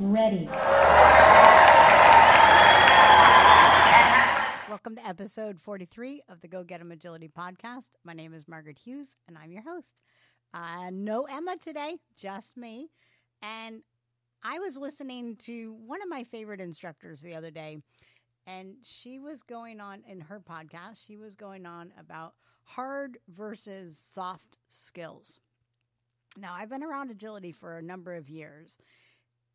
ready. Welcome to episode 43 of the Go Get 'em Agility podcast. My name is Margaret Hughes, and I'm your host. Uh, no Emma today, just me. And I was listening to one of my favorite instructors the other day, and she was going on in her podcast, she was going on about hard versus soft skills. Now, I've been around agility for a number of years,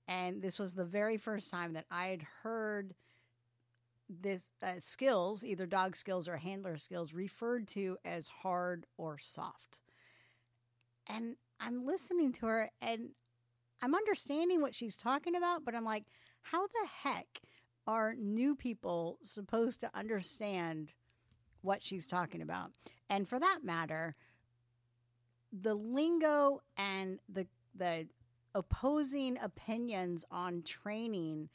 and this was the very first time that I had heard this uh, skills, either dog skills or handler skills, referred to as hard or soft. And I'm listening to her and I'm understanding what she's talking about, but I'm like, how the heck are new people supposed to understand what she's talking about? And for that matter, the lingo and the the opposing opinions on training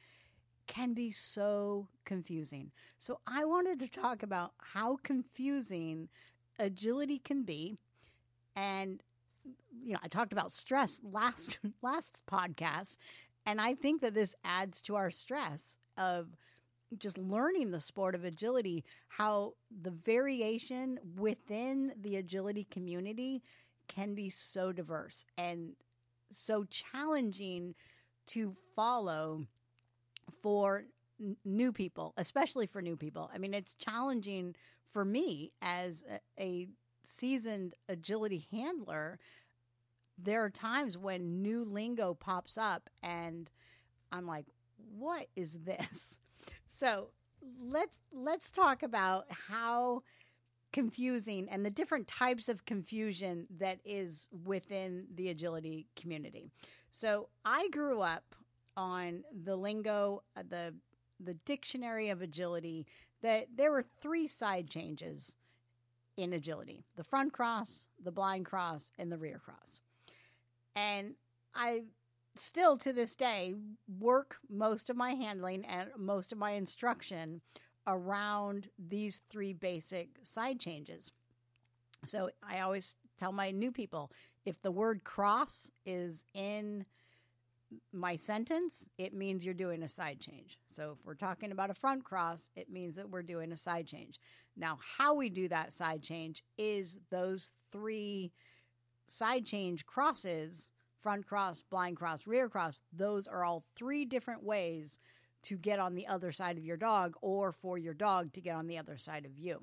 can be so confusing. So I wanted to talk about how confusing agility can be. And you know, I talked about stress last last podcast and I think that this adds to our stress of just learning the sport of agility, how the variation within the agility community can be so diverse. And so challenging to follow for n- new people, especially for new people. I mean, it's challenging for me as a, a seasoned agility handler. There are times when new lingo pops up and I'm like, what is this? So let's let's talk about how confusing and the different types of confusion that is within the agility community. So I grew up on the lingo, uh, the the dictionary of agility that there were three side changes in agility: the front cross, the blind cross, and the rear cross. And I still to this day work most of my handling and most of my instruction around these three basic side changes. So I always tell my new people if the word cross is in my sentence, it means you're doing a side change. So if we're talking about a front cross, it means that we're doing a side change. Now, how we do that side change is those three side change crosses front cross, blind cross, rear cross those are all three different ways to get on the other side of your dog or for your dog to get on the other side of you.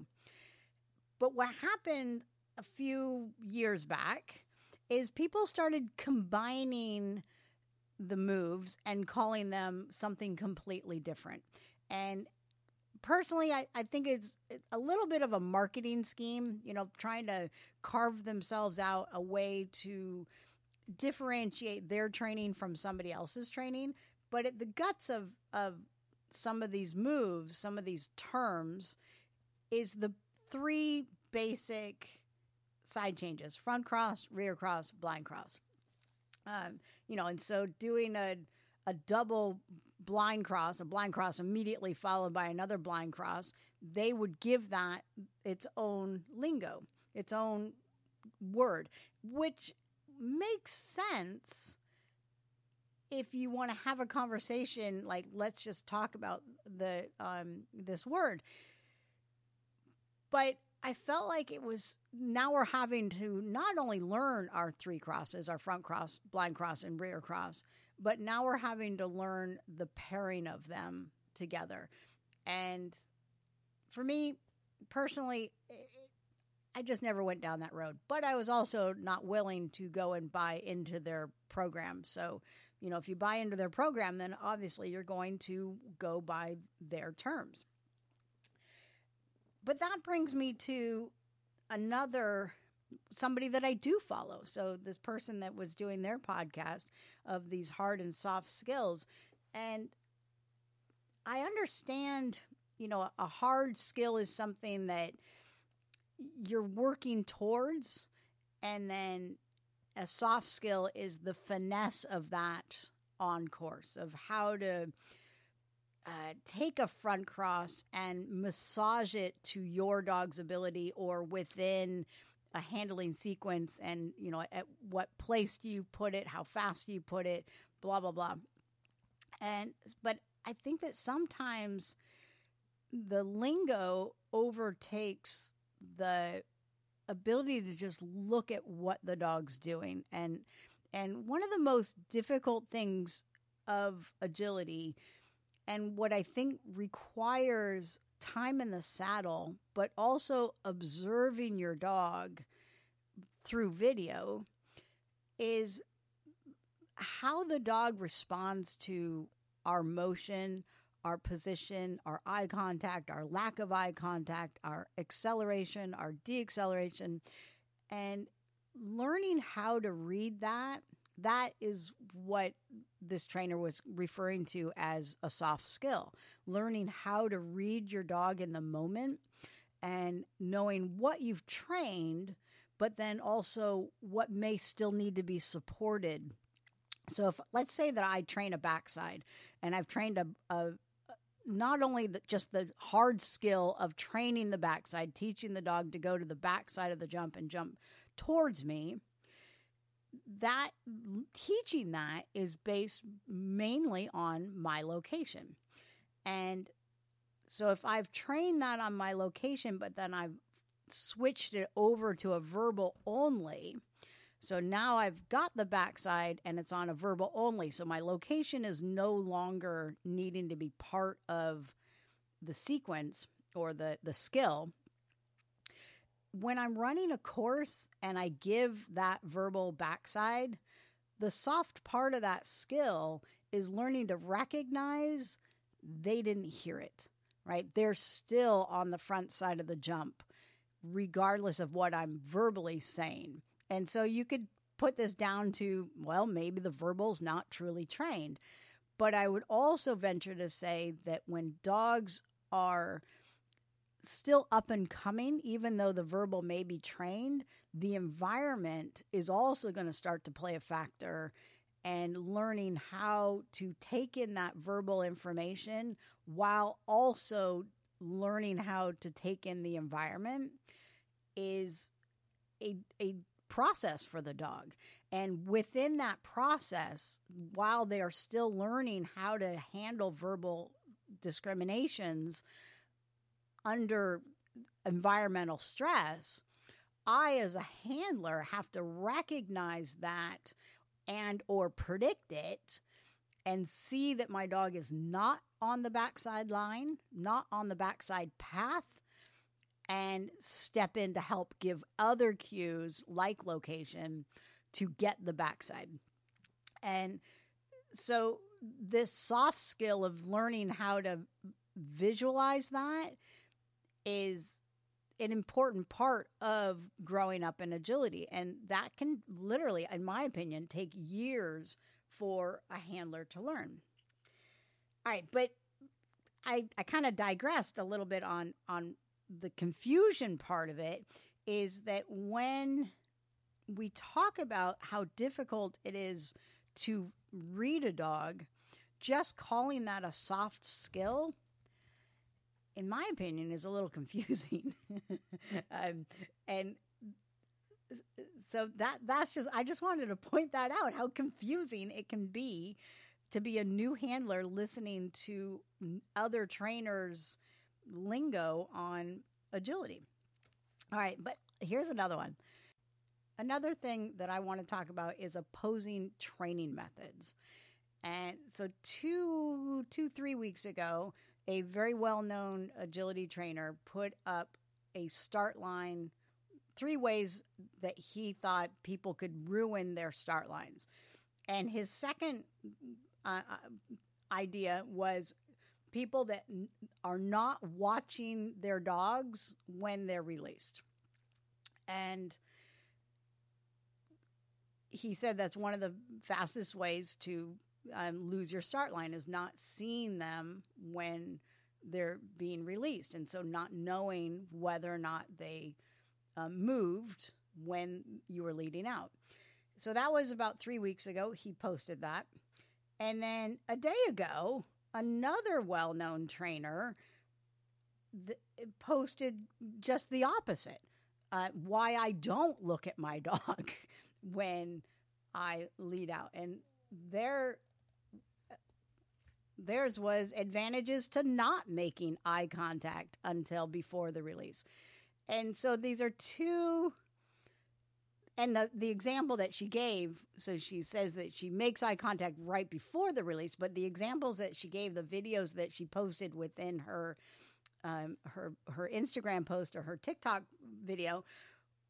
But what happened a few years back is people started combining the moves and calling them something completely different. And personally, I, I think it's a little bit of a marketing scheme, you know, trying to carve themselves out a way to differentiate their training from somebody else's training. But at the guts of, of some of these moves, some of these terms, is the three basic side changes front cross, rear cross, blind cross. Um, you know, and so doing a, a double blind cross, a blind cross immediately followed by another blind cross, they would give that its own lingo, its own word, which makes sense if you want to have a conversation like let's just talk about the um, this word but I felt like it was now we're having to not only learn our three crosses, our front cross, blind cross, and rear cross, but now we're having to learn the pairing of them together. And for me personally, I just never went down that road. But I was also not willing to go and buy into their program. So, you know, if you buy into their program, then obviously you're going to go by their terms but that brings me to another somebody that I do follow. So this person that was doing their podcast of these hard and soft skills and I understand, you know, a hard skill is something that you're working towards and then a soft skill is the finesse of that on course of how to uh, take a front cross and massage it to your dog's ability or within a handling sequence and you know at what place do you put it how fast do you put it blah blah blah. And but I think that sometimes the lingo overtakes the ability to just look at what the dog's doing. And and one of the most difficult things of agility and what I think requires time in the saddle but also observing your dog through video is how the dog responds to our motion, our position, our eye contact, our lack of eye contact, our acceleration, our deacceleration, and learning how to read that. That is what this trainer was referring to as a soft skill. Learning how to read your dog in the moment and knowing what you've trained, but then also what may still need to be supported so if let's say that I train a backside and I've trained a, a not only the, just the hard skill of training the backside, teaching the dog to go to the backside of the jump and jump towards me, that teaching that is based mainly on my location. And so if I've trained that on my location, but then I've switched it over to a verbal only, so now I've got the backside and it's on a verbal only. So my location is no longer needing to be part of the sequence or the, the skill. When I'm running a course and I give that verbal backside, the soft part of that skill is learning to recognize they didn't hear it, right? They're still on the front side of the jump, regardless of what I'm verbally saying. And so you could put this down to, well, maybe the verbal's not truly trained. But I would also venture to say that when dogs are still up and coming, even though the verbal may be trained, the environment is also going to start to play a factor and learning how to take in that verbal information while also learning how to take in the environment is a, a process for the dog. And within that process, while they are still learning how to handle verbal discriminations under environmental stress, I as a handler have to recognize that and or predict it and see that my dog is not on the backside line, not on the backside path, and step in to help give other cues like location to get the backside. And so, this soft skill of learning how to visualize that is an important part of growing up in agility. And that can literally, in my opinion, take years for a handler to learn. All right, but I, I kind of digressed a little bit on on the confusion part of it is that when we talk about how difficult it is to read a dog, just calling that a soft skill, in my opinion, is a little confusing. um, and so that that's just I just wanted to point that out how confusing it can be to be a new handler listening to other trainers lingo on agility. All right, but here's another one. Another thing that I want to talk about is opposing training methods. And so two two three weeks ago, a very well-known agility trainer put up a start line three ways that he thought people could ruin their start lines. And his second uh, uh idea was people that are not watching their dogs when they're released. And he said that's one of the fastest ways to um, lose your start line is not seeing them when they're being released. And so not knowing whether or not they um, moved when you were leading out. So that was about three weeks ago. He posted that. And then a day ago, another well known trainer th- posted just the opposite uh, why I don't look at my dog when I lead out. And there, theirs was advantages to not making eye contact until before the release. And so these are two and the the example that she gave so she says that she makes eye contact right before the release but the examples that she gave the videos that she posted within her um, her her Instagram post or her TikTok video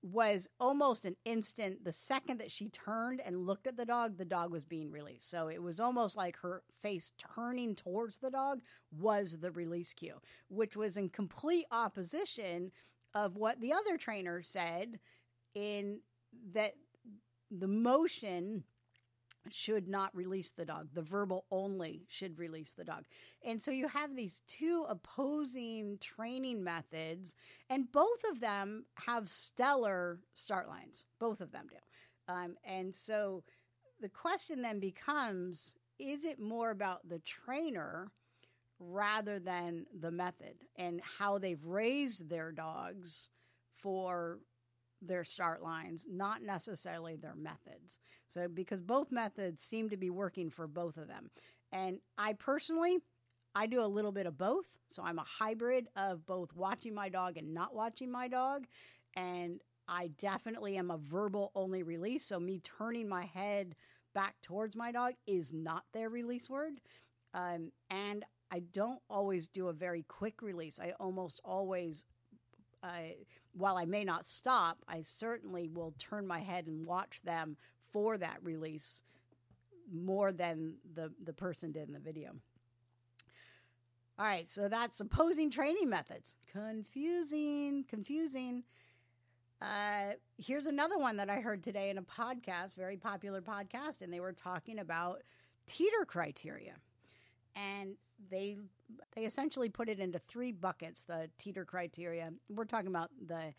was almost an instant the second that she turned and looked at the dog the dog was being released. So it was almost like her face turning towards the dog was the release cue which was in complete opposition of what the other trainer said in that the motion should not release the dog. The verbal only should release the dog. And so you have these two opposing training methods, and both of them have stellar start lines. Both of them do. Um, and so the question then becomes is it more about the trainer rather than the method and how they've raised their dogs for their start lines, not necessarily their methods. So, because both methods seem to be working for both of them. And I personally, I do a little bit of both. So, I'm a hybrid of both watching my dog and not watching my dog. And I definitely am a verbal only release. So, me turning my head back towards my dog is not their release word. Um, and I don't always do a very quick release. I almost always I, while I may not stop, I certainly will turn my head and watch them for that release more than the, the person did in the video. All right, so that's opposing training methods. Confusing, confusing. Uh, here's another one that I heard today in a podcast, very popular podcast, and they were talking about teeter criteria. And they they essentially put it into three buckets. The teeter criteria. We're talking about the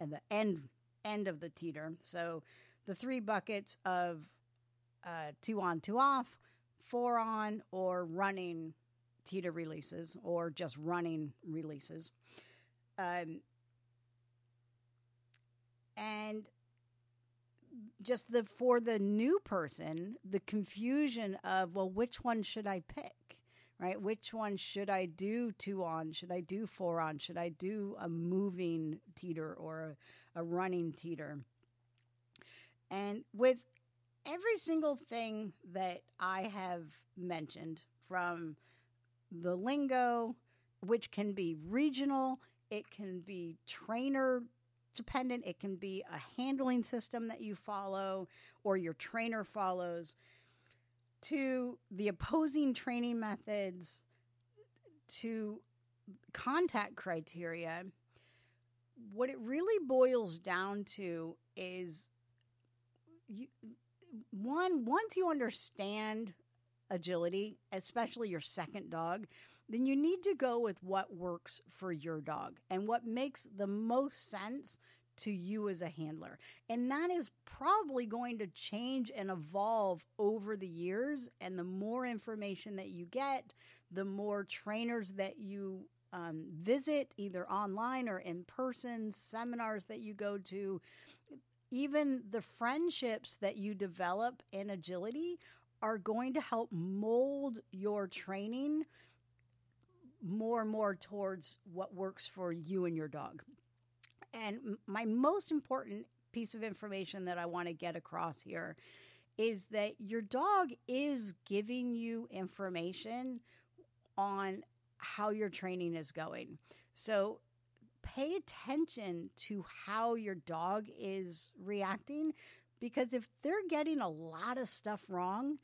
and the end end of the teeter. So the three buckets of uh, two on, two off, four on, or running teeter releases, or just running releases. Um, and just the for the new person, the confusion of well, which one should I pick? Right? Which one should I do two on? Should I do four on? Should I do a moving teeter or a, a running teeter? And with every single thing that I have mentioned from the lingo, which can be regional, it can be trainer dependent, it can be a handling system that you follow or your trainer follows to the opposing training methods to contact criteria, what it really boils down to is you, one, once you understand agility, especially your second dog, then you need to go with what works for your dog. And what makes the most sense to you as a handler. And that is probably going to change and evolve over the years. And the more information that you get, the more trainers that you um, visit, either online or in person, seminars that you go to, even the friendships that you develop in agility are going to help mold your training more and more towards what works for you and your dog. And my most important piece of information that I want to get across here is that your dog is giving you information on how your training is going. So pay attention to how your dog is reacting because if they're getting a lot of stuff wrong,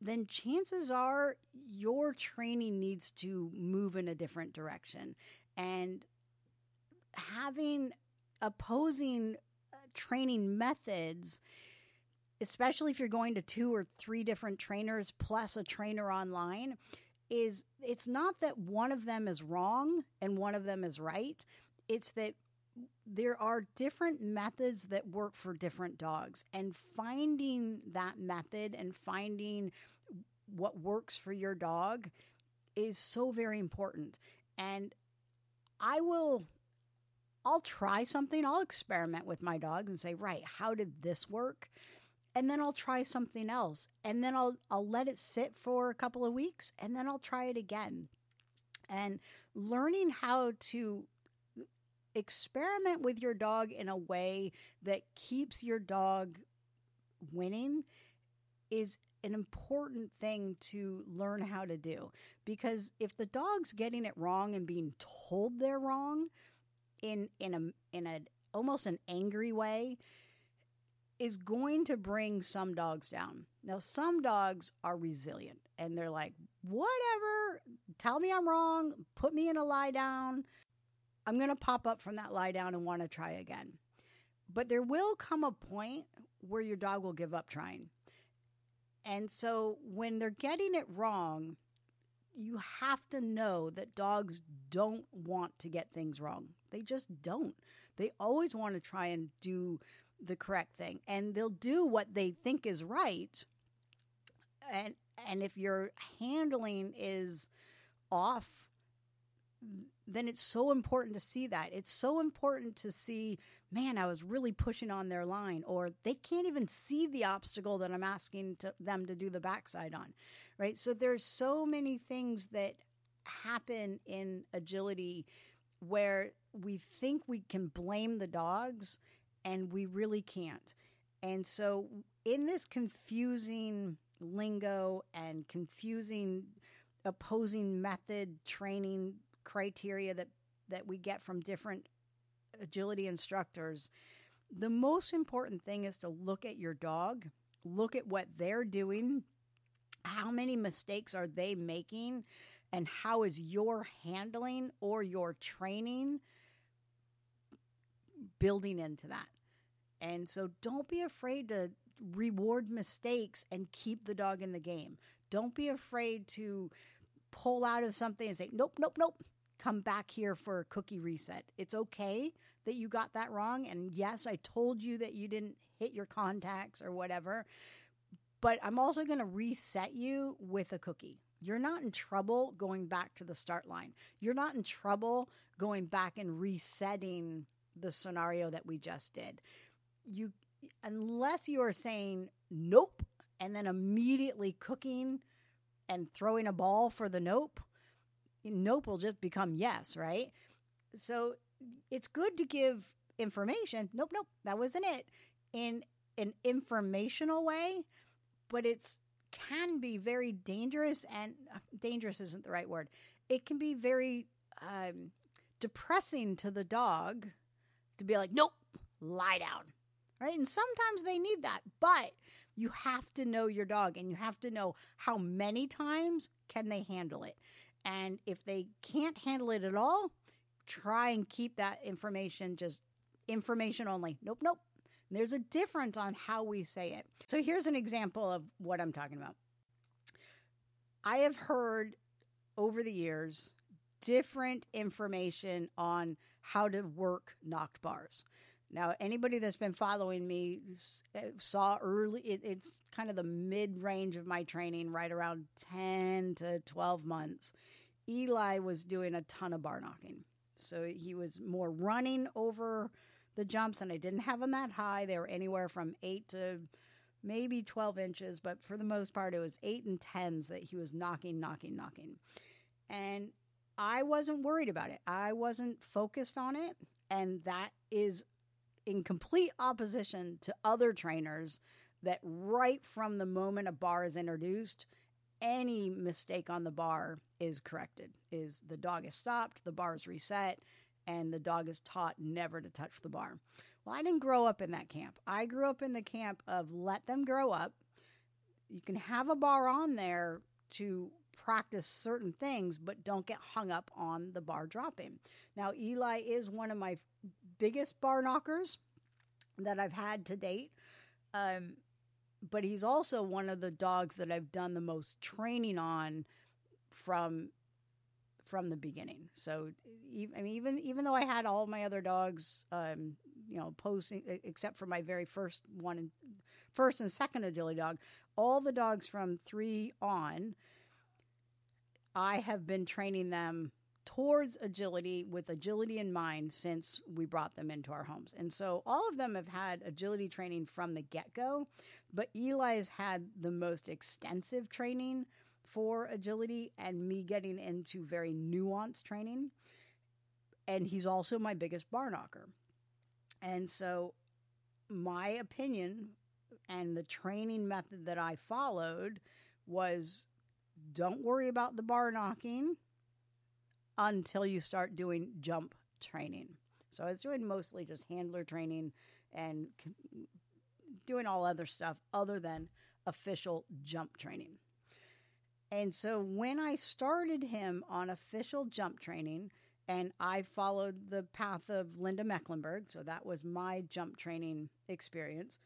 then chances are your training needs to move in a different direction. And having opposing uh, training methods especially if you're going to two or three different trainers plus a trainer online is it's not that one of them is wrong and one of them is right. It's that there are different methods that work for different dogs and finding that method and finding what works for your dog is so very important. And i will I'll try something, I'll experiment with my dog and say, right, how did this work? and then I'll try something else and then I'll I'll let it sit for a couple of weeks and then I'll try it again. And learning how to experiment with your dog in a way that keeps your dog winning is an important thing to learn how to do because if the dog's getting it wrong and being told they're wrong in in a in a almost an angry way is going to bring some dogs down. Now some dogs are resilient and they're like whatever, tell me I'm wrong, put me in a lie down. I'm going to pop up from that lie down and want to try again. But there will come a point where your dog will give up trying. And so when they're getting it wrong, you have to know that dogs don't want to get things wrong. They just don't. They always want to try and do the correct thing and they'll do what they think is right. And and if your handling is off then it's so important to see that. It's so important to see, man, I was really pushing on their line, or they can't even see the obstacle that I'm asking to, them to do the backside on, right? So there's so many things that happen in agility where we think we can blame the dogs and we really can't. And so in this confusing lingo and confusing opposing method training criteria that that we get from different agility instructors, the most important thing is to look at your dog, look at what they're doing, how many mistakes are they making, and how is your handling or your training building into that. And so don't be afraid to reward mistakes and keep the dog in the game. Don't be afraid to pull out of something and say, nope, nope, nope come back here for a cookie reset. It's okay that you got that wrong. And yes, I told you that you didn't hit your contacts or whatever. But I'm also going to reset you with a cookie. You're not in trouble going back to the start line. You're not in trouble going back and resetting the scenario that we just did. You unless you are saying nope and then immediately cooking and throwing a ball for the nope, nope will just become yes, right? So it's good to give information. Nope, nope, that wasn't it. In an informational way, but it's can be very dangerous and uh, dangerous isn't the right word. It can be very um, depressing to the dog to be like, nope, lie down, right? And sometimes they need that, but you have to know your dog and you have to know how many times can they handle it. And if they can't handle it at all, try and keep that information just information only. Nope, nope. There's a difference on how we say it. So here's an example of what I'm talking about. I have heard over the years different information on how to work knocked bars. Now, anybody that's been following me uh, saw early, it, it's kind of the mid range of my training, right around 10 to 12 months. Eli was doing a ton of bar knocking. So he was more running over the jumps, and I didn't have them that high. They were anywhere from eight to maybe 12 inches, but for the most part, it was eight and tens that he was knocking, knocking, knocking. And I wasn't worried about it. I wasn't focused on it. And that is in complete opposition to other trainers that right from the moment a bar is introduced, any mistake on the bar is corrected. Is the dog is stopped, the bar is reset, and the dog is taught never to touch the bar. Well, I didn't grow up in that camp. I grew up in the camp of let them grow up. You can have a bar on there to practice certain things, but don't get hung up on the bar dropping. Now, Eli is one of my biggest bar knockers that I've had to date. Um, but he's also one of the dogs that I've done the most training on from from the beginning. So I mean, even even though I had all my other dogs, um, you know, posting except for my very first one, first and first and second agility dog, all the dogs from three on, I have been training them towards agility with agility in mind since we brought them into our homes. And so all of them have had agility training from the get go, but Eli's had the most extensive training for agility and me getting into very nuanced training. And he's also my biggest bar knocker. And so, my opinion and the training method that I followed was don't worry about the bar knocking until you start doing jump training. So I was doing mostly just handler training and doing all other stuff other than official jump training. And so when I started him on official jump training, and I followed the path of Linda Mecklenburg, so that was my jump training experience,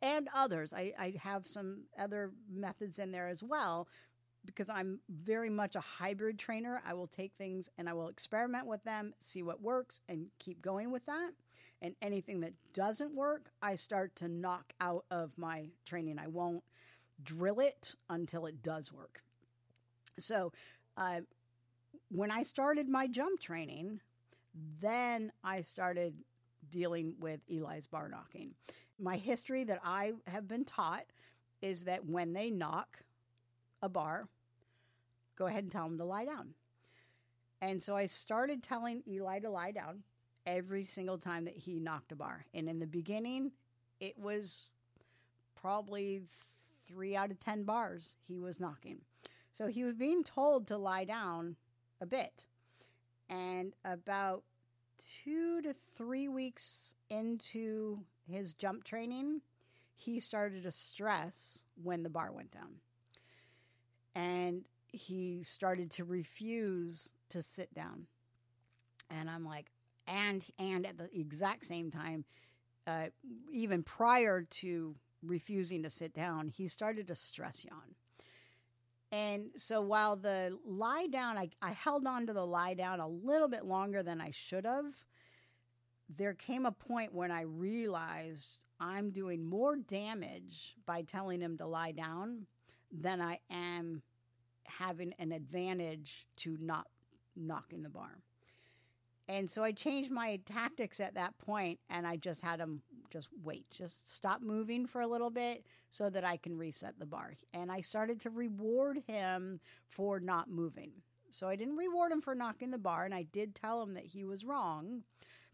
and others. I, I have some other methods in there as well, because I'm very much a hybrid trainer. I will take things and I will experiment with them, see what works, and keep going with that. And anything that doesn't work, I start to knock out of my training. I won't drill it until it does work. So, uh, when I started my jump training, then I started dealing with Eli's bar knocking. My history that I have been taught is that when they knock, a bar, go ahead and tell him to lie down. And so I started telling Eli to lie down every single time that he knocked a bar. And in the beginning, it was probably three out of 10 bars he was knocking. So he was being told to lie down a bit. And about two to three weeks into his jump training, he started to stress when the bar went down and he started to refuse to sit down. And I'm like, and and at the exact same time, uh, even prior to refusing to sit down, he started to stress yawn. And so while the lie down, I, I held on to the lie down a little bit longer than I should have. There came a point when I realized I'm doing more damage by telling him to lie down than I am having an advantage to not knocking the bar. And so I changed my tactics at that point and I just had him just wait, just stop moving for a little bit so that I can reset the bar. And I started to reward him for not moving. So I didn't reward him for knocking the bar and I did tell him that he was wrong,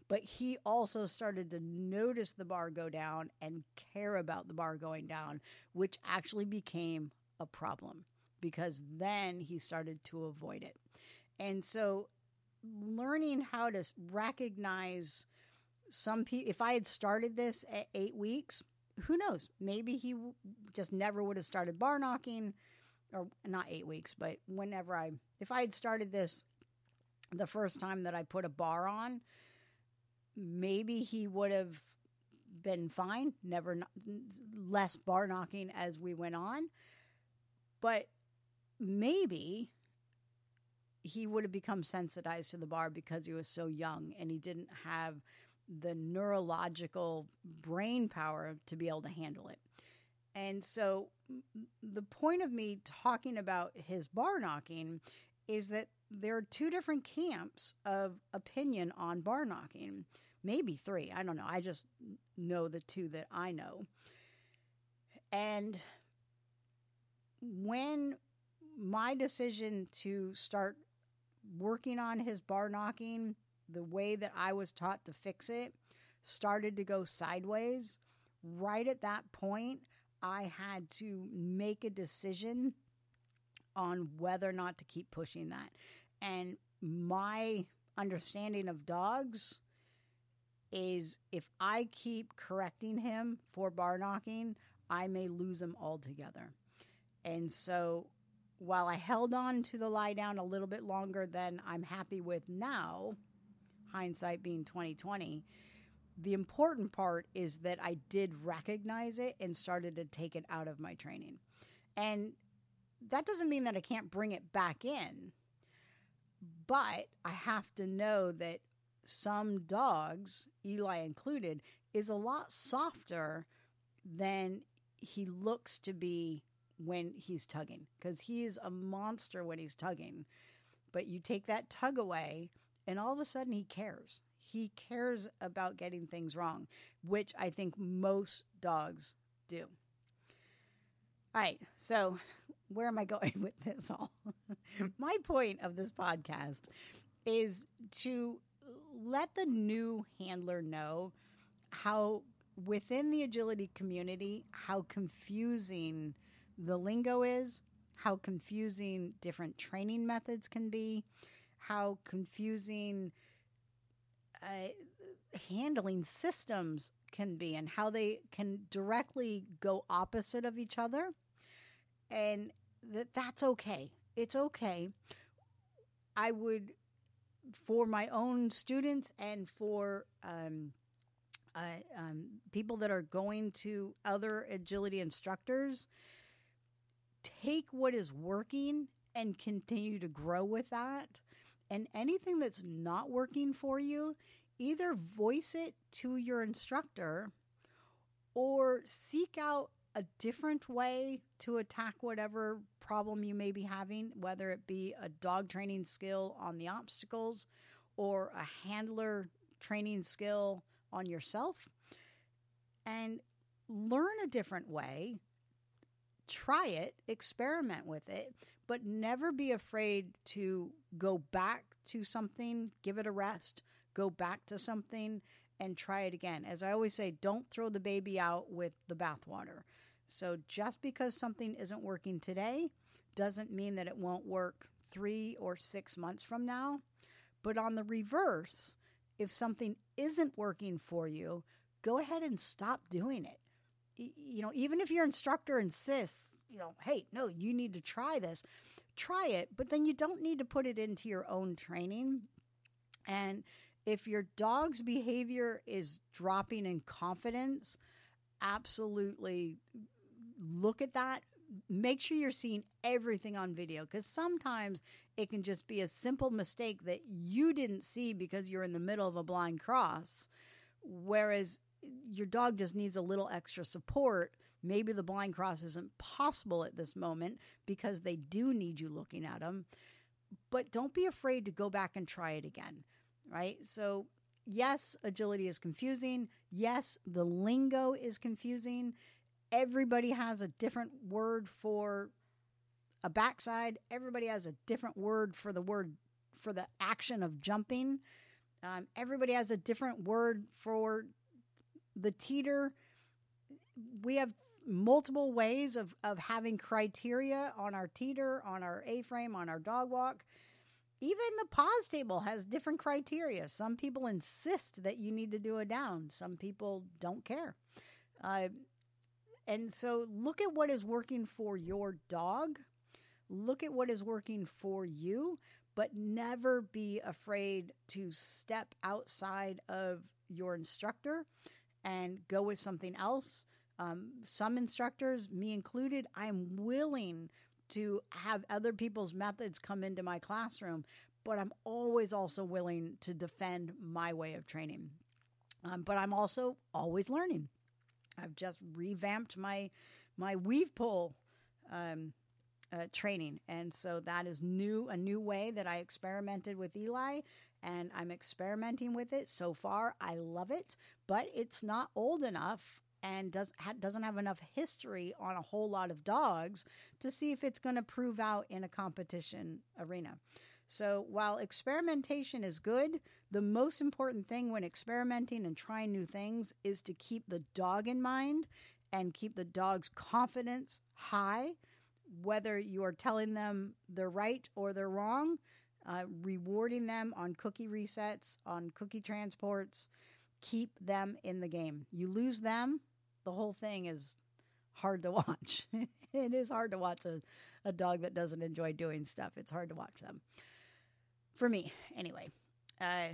but he also started to notice the bar go down and care about the bar going down, which actually became a problem because then he started to avoid it. And so learning how to recognize some people, if I had started this at eight weeks, who knows? Maybe he w- just never would have started bar knocking, or not eight weeks, but whenever I, if I had started this the first time that I put a bar on, maybe he would have been fine, never less bar knocking as we went on. But maybe he would have become sensitized to the bar because he was so young and he didn't have the neurological brain power to be able to handle it. And so, the point of me talking about his bar knocking is that there are two different camps of opinion on bar knocking, maybe three. I don't know. I just know the two that I know. And when my decision to start working on his bar knocking the way that I was taught to fix it started to go sideways. Right at that point, I had to make a decision on whether or not to keep pushing that. And my understanding of dogs is if I keep correcting him for bar knocking, I may lose him altogether. And so while I held on to the lie down a little bit longer than I'm happy with now, hindsight being 2020, the important part is that I did recognize it and started to take it out of my training. And that doesn't mean that I can't bring it back in, but I have to know that some dogs, Eli included, is a lot softer than he looks to be when he's tugging because he is a monster when he's tugging. but you take that tug away, and all of a sudden he cares. He cares about getting things wrong, which I think most dogs do. All right, so where am I going with this all? My point of this podcast is to let the new handler know how within the agility community how confusing the lingo is, how confusing different training methods can be, how confusing uh, handling systems can be, and how they can directly go opposite of each other. And that that's okay. It's okay. I would, for my own students and for um, uh, um, people that are going to other agility instructors, take what is working and continue to grow with that. And anything that's not working for you, either voice it to your instructor or seek out a different way to attack whatever problem you may be having, whether it be a dog training skill on the obstacles or a handler training skill on yourself. And learn a different way try it, experiment with it, but never be afraid to go back to something, give it a rest, go back to something and try it again. As I always say, don't throw the baby out with the bathwater. So just because something isn't working today doesn't mean that it won't work three or six months from now. But on the reverse, if something isn't working for you, go ahead and stop doing it you know, even if your instructor insists, you know, hey, no, you need to try this, try it, but then you don't need to put it into your own training. And if your dog's behavior is dropping in confidence, absolutely look at that. Make sure you're seeing everything on video because sometimes it can just be a simple mistake that you didn't see because you're in the middle of a blind cross. Whereas your dog just needs a little extra support. Maybe the blind cross isn't possible at this moment because they do need you looking at them. But don't be afraid to go back and try it again, right? So, yes, agility is confusing. Yes, the lingo is confusing. Everybody has a different word for a backside, everybody has a different word for the word for the action of jumping. Um, everybody has a different word for the teeter, we have multiple ways of, of having criteria on our teeter, on our A frame, on our dog walk. Even the pause table has different criteria. Some people insist that you need to do a down, some people don't care. Uh, and so look at what is working for your dog, look at what is working for you, but never be afraid to step outside of your instructor and go with something else. Um, some instructors, me included, I'm willing to have other people's methods come into my classroom, but I'm always also willing to defend my way of training. Um, but I'm also always learning. I've just revamped my my weave pull um, uh, training, and so that is new, a new way that I experimented with Eli, and I'm experimenting with it so far. I love it, but it's not old enough and does ha, doesn't have enough history on a whole lot of dogs to see if it's going to prove out in a competition arena. So while experimentation is good, the most important thing when experimenting and trying new things is to keep the dog in mind and keep the dog's confidence high, whether you are telling them they're right or they're wrong uh, rewarding them on cookie resets, on cookie transports. Keep them in the game. You lose them, the whole thing is hard to watch. it is hard to watch a, a dog that doesn't enjoy doing stuff. It's hard to watch them. For me, anyway. Uh,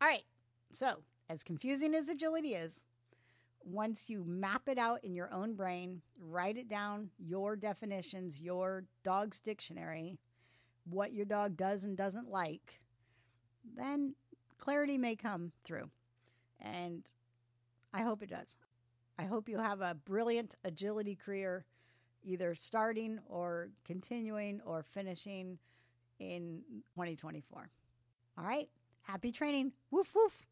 all right. So, as confusing as agility is, once you map it out in your own brain, write it down, your definitions, your dog's dictionary, what your dog does and doesn't like, then clarity may come through. And I hope it does. I hope you have a brilliant agility career, either starting or continuing or finishing in 2024. All right. Happy training. Woof, woof.